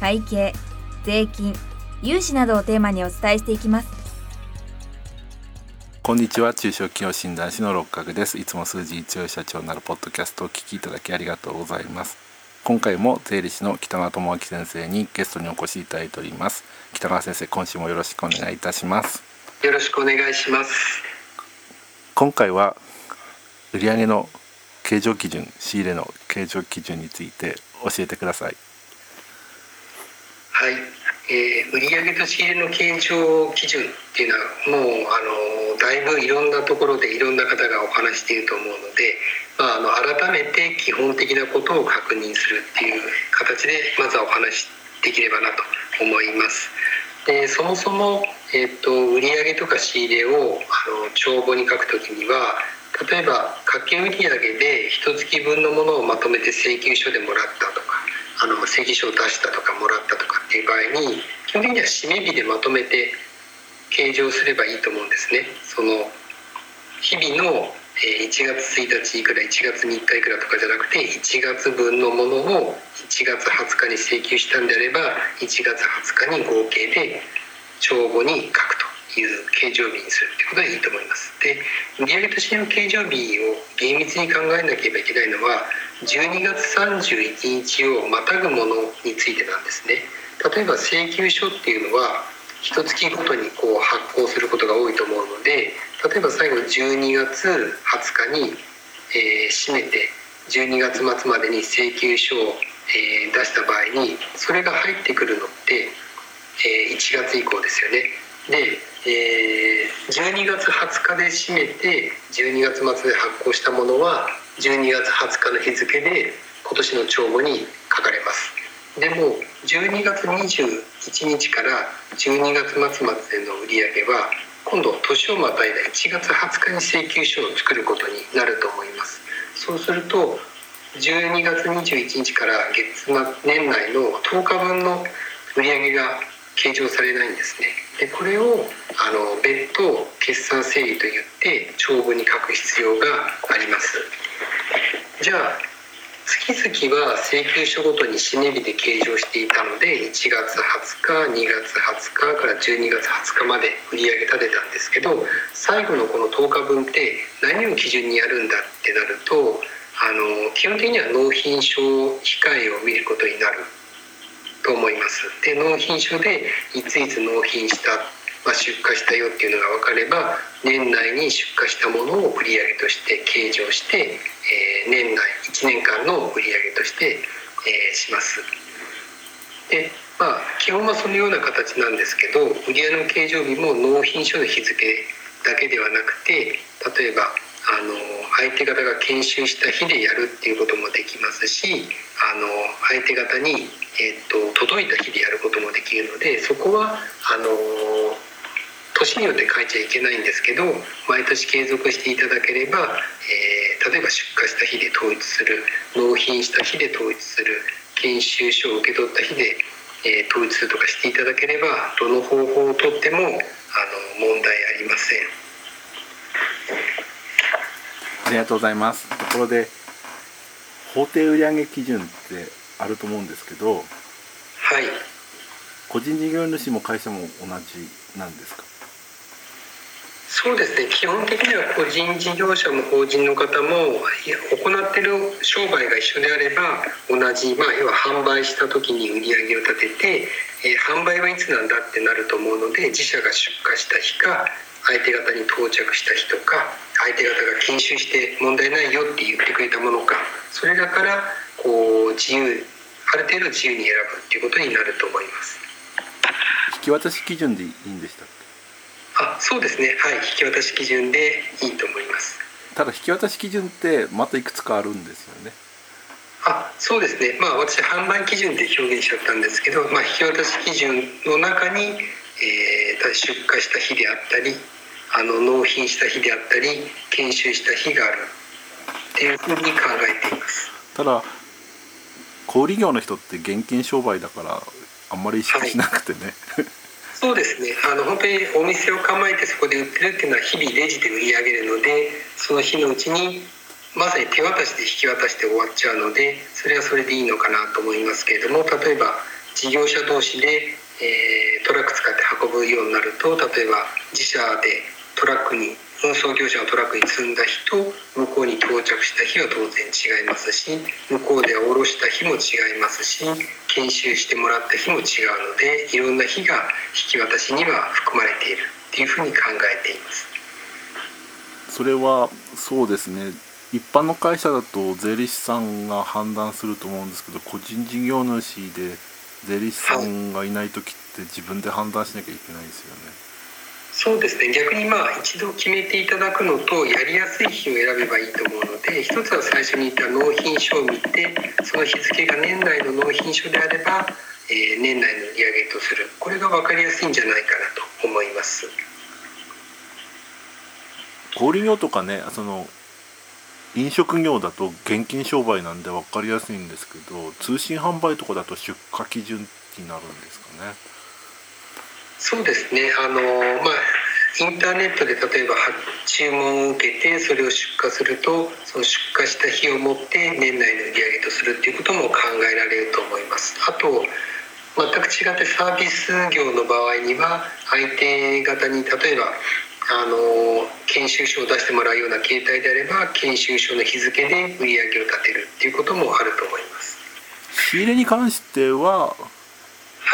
会計税金融資などをテーマにお伝えしていきます。こんにちは。中小企業診断士の六角です。いつも数字強い社長なるポッドキャストを聞きいただきありがとうございます。今回も税理士の北川智明先生にゲストにお越しいただいております。北川先生今週もよろしくお願いいたします。よろしくお願いします。今回は売上の計上基準仕入れの計上基準について教えてくださいはい、えー、売上と仕入れの計上基準っていうのはもうあのだいぶいろんなところでいろんな方がお話していると思うので、まあ、あの改めて基本的なことを確認するっていう形でまずはお話できればなと思います。でそもそも、えーと、売上とか仕入れをあの帳簿に書くときには例えば掛け売上で一月分のものをまとめて請求書でもらったとかあの請求書を出したとかもらったとかっていう場合に基本的には締め日でまとめて計上すればいいと思うんですね。その日々の1月1日いくら1月3日いくらとかじゃなくて1月分のものを1月20日に請求したんであれば1月20日に合計で帳簿に書くいう計上日にするってことでいいと思います。で売上と支援計上日を厳密に考えなければいけないのは12月31日をまたぐものについてなんですね。例えば請求書っていうのは一月ごとにこう発行することが多いと思うので例えば最後12月20日に、えー、締めて12月末までに請求書を、えー、出した場合にそれが入ってくるのって、えー、1月以降ですよね。で、えー、12月20日で締めて12月末で発行したものは12月20日の日付で今年の帳簿に書かれます。でも12月21日から12月末までの売り上げは今度年をまたいだ1月20日に請求書を作ることになると思いますそうすると12月21日から月末年内の10日分の売り上げが計上されないんですねでこれをあの別途決算整理といって帳簿に書く必要があります。じゃあ月々は請求書ごとに締め日で計上していたので1月20日2月20日から12月20日まで売り上げ立てたんですけど最後のこの10日分って何を基準にやるんだってなるとあの基本的には納品書控えを見ることになる。と思います。で納品書でいついつ納品したまあ、出荷したよっていうのが分かれば年内に出荷したものを売上として計上して、えー、年内1年間の売上として、えー、します。でまあ基本はそのような形なんですけど売上の計上日も納品書の日付だけではなくて例えばあの相手方が研修した日でやるっていうこともできますしあの相手方に、えーと、届いた日でやることもできるのでそこはあの年によって書いちゃいけないんですけど毎年継続していただければ、えー、例えば出荷した日で統一する納品した日で統一する研修書を受け取った日で、えー、統一するとかしていただければどの方法をとってもあの問題ありません。ありがとうございます。ところで法定売上基準ってあると思うんですけど、はい。個人事業主も会社も同じなんですか？そうですね基本的には個人事業者も法人の方も行ってる商売が一緒であれば同じ、まあ、要は販売した時に売り上げを立てて、えー、販売はいつなんだってなると思うので自社が出荷した日か相手方に到着した日とか相手方が研修して問題ないよって言ってくれたものかそれらからこう自由ある程度自由に選ぶっていうことになると思います。引き渡し基準でいいんでしたっけ？あそうですね。はい。引き渡し基準でいいと思います。ただ引き渡し基準ってまたいくつかあるんですよね。あそうですね、まあ、私販売基準って表現しちゃったんですけど、まあ、引き渡し基準の中に、えー、出荷した日であったりあの納品した日であったり研修した日があるっていうふうに考えています。ただ小売業の人って現金商売だからあんまり意識しなくてね、はい。そうですね。あの本当にお店を構えてそこで売ってるっていうのは日々レジで売り上げるのでその日のうちにまさに手渡しで引き渡して終わっちゃうのでそれはそれでいいのかなと思いますけれども例えば事業者同士で、えー、トラック使って運ぶようになると例えば自社でトラックに運送業者のトラックに積んだ日と向こうに到着した日は当然違いますし向こうで降ろした日も違いますし研修してもらった日も違うのでいろんな日が引き渡しには含まれているっていうふうに考えています。それはそうですね一般の会社だと税理士さんが判断すると思うんですけど個人事業主で税理士さんがいない時って自分で判断しなきゃいけないですよね。そうですね。逆にまあ一度決めていただくのとやりやすい日を選べばいいと思うので一つは最初に言った納品書を見てその日付が年内の納品書であれば、えー、年内の売り上げとする。これが分かりやすいんじゃないかなと思います。小売業とかねその飲食業だと現金商売なんで分かりやすいんですけど通信販売とかだと出荷基準になるんですかね。そうですね。あのまあインターネットで例えば注文を受けてそれを出荷するとその出荷した日をもって年内の売り上げとするっていうことも考えられると思います。あと全く違ってサービス業の場合には相手方に例えばあの研修書を出してもらうような形態であれば研修書の日付で売り上げを立てるっていうこともあると思います。仕入れに関してはは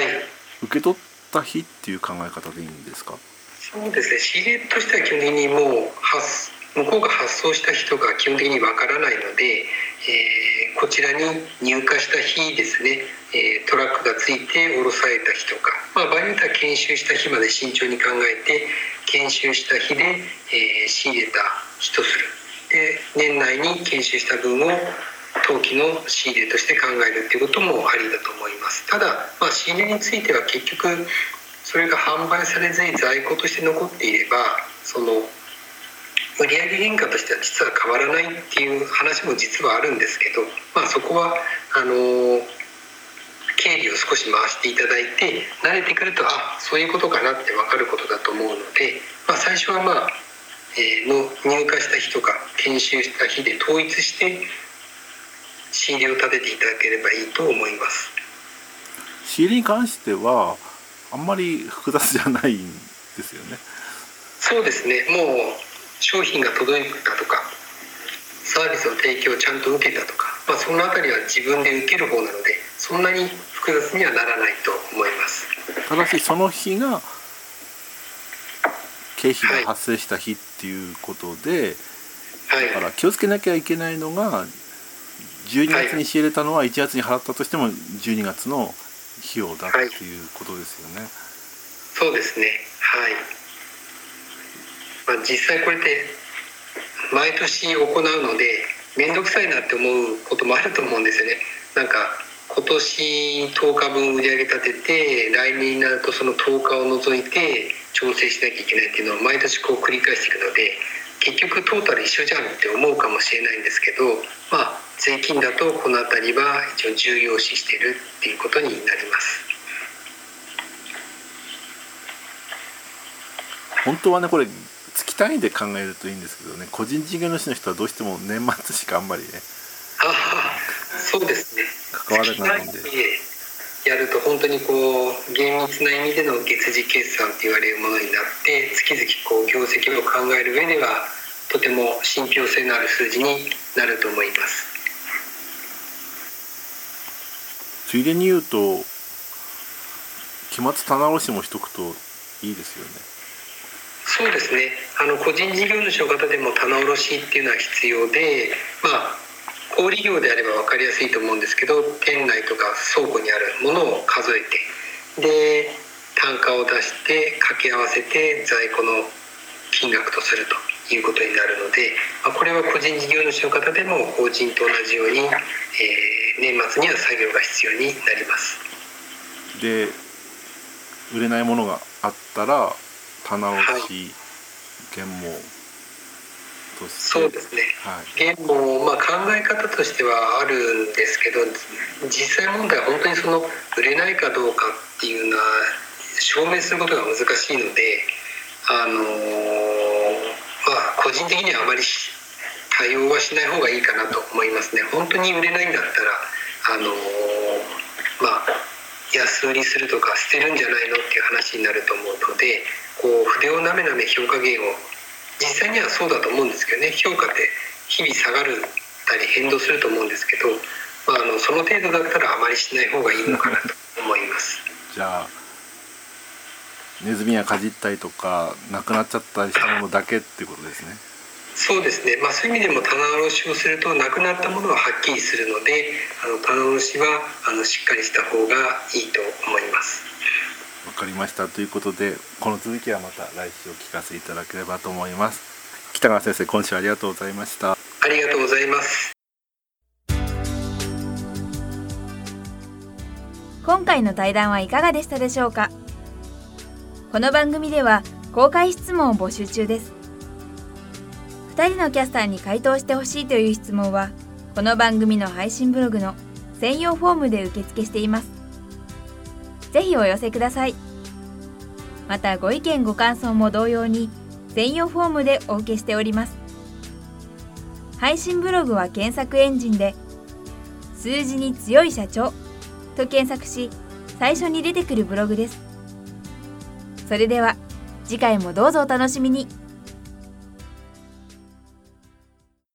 い。受け取った日っていう考え方でいいんですか？そうですね。仕入れとしては基本的にもう発向こうが発送した人が基本的にわからないので、えー、こちらに入荷した日ですね、えー、トラックがついて降ろされた日とか、まあ、場合によっては研修した日まで慎重に考えて研修した日で、えー、仕入れた日とする。で年内に研修した分を当期の仕入れとして考えるっていうこともありだと思います。ただ、まあ、仕入れについては結局それが販売されずに在庫として残っていればその売上原価としては実は変わらないっていう話も実はあるんですけど、まあ、そこはあの経理を少し回していただいて慣れてくるとあそういうことかなって分かることだと思うので、まあ、最初はまあ、えー、の入荷した日とか研修した日で統一して仕入れを立てていただければいいと思います。仕入れに関してはあんまり複雑じゃないんですよね。そうですね。もう商品が届いたとかサービスの提供をちゃんと受けたとか、まあ、その辺りは自分で受ける方なのでそんなに複雑にはならないと思います。ただしその日が経費が発生した日っていうことで、はい、だから気をつけなきゃいけないのが12月に仕入れたのは1月に払ったとしても12月の費用だってい。うことですよね、はい、そうですね。はい、まあ、実際これって毎年行うので面倒くさいなって思うこともあると思うんですよね。なんか今年10日分売り上げ立てて来年になるとその10日を除いて調整しなきゃいけないっていうのを毎年こう繰り返していくので結局トータル一緒じゃんって思うかもしれないんですけどまあ税金だとこの辺りは一応重要視してるっていうことになります。本当はねこれ月単位で考えるといいんですけどね個人事業主の人はどうしても年末しかあんまりねああそうですね。関わらないんで。やると本当にこう厳密な意味での月次決算と言われるものになって月々こう業績を考える上ではとても信憑性のある数字になると思いますついでに言うと期末棚卸しもしとくといいですよね。そうですね。あの個人事業主の方でも棚卸しっていうのは必要でまあ小売業であれば分かりやすいと思うんですけど店内とか倉庫にあるものを数えてで単価を出して掛け合わせて在庫の金額とすると。いうことになるので、まあ、これは個人事業主の方でも法人と同じように、えー、年末には作業が必要になります。で売れないものがあったら棚卸し、現毛として。そうですね、はい、現毛、まあ、考え方としてはあるんですけど実際問題は本当にその売れないかどうかっていうのは証明することが難しいのであの個人的にはあまり対応はしない方がいいかなと思いますね本当に売れないんだったらあのまあ安売りするとか捨てるんじゃないのっていう話になると思うのでこう筆をなめなめ評価源を実際にはそうだと思うんですけどね評価って日々下がるたり変動すると思うんですけど、まあ、あのその程度だったらあまりしない方がいいのかなと思います。じゃあネズミがかじったりとかなくなっちゃったりしたものだけっていうことですね。そうですね、まあ、そういう意味でも棚卸しをするとなくなったものははっきりするのであの棚卸しはあのしっかりした方がいいと思います。わかりましたということでこの続きはまた来週お聞かせいただければと思います。北川先生今週ありがとうございました。ありがとうございます。今回の対談はいかがでしたでしょうか？この番組では公開質問を募集中です。2人のキャスターに回答してほしいという質問はこの番組の配信ブログの専用フォームで受付しています。ぜひお寄せください。またご意見ご感想も同様に専用フォームでお受けしております。配信ブログは検索エンジンで数字に強い社長と検索し最初に出てくるブログです。それでは次回もどうぞお楽しみに。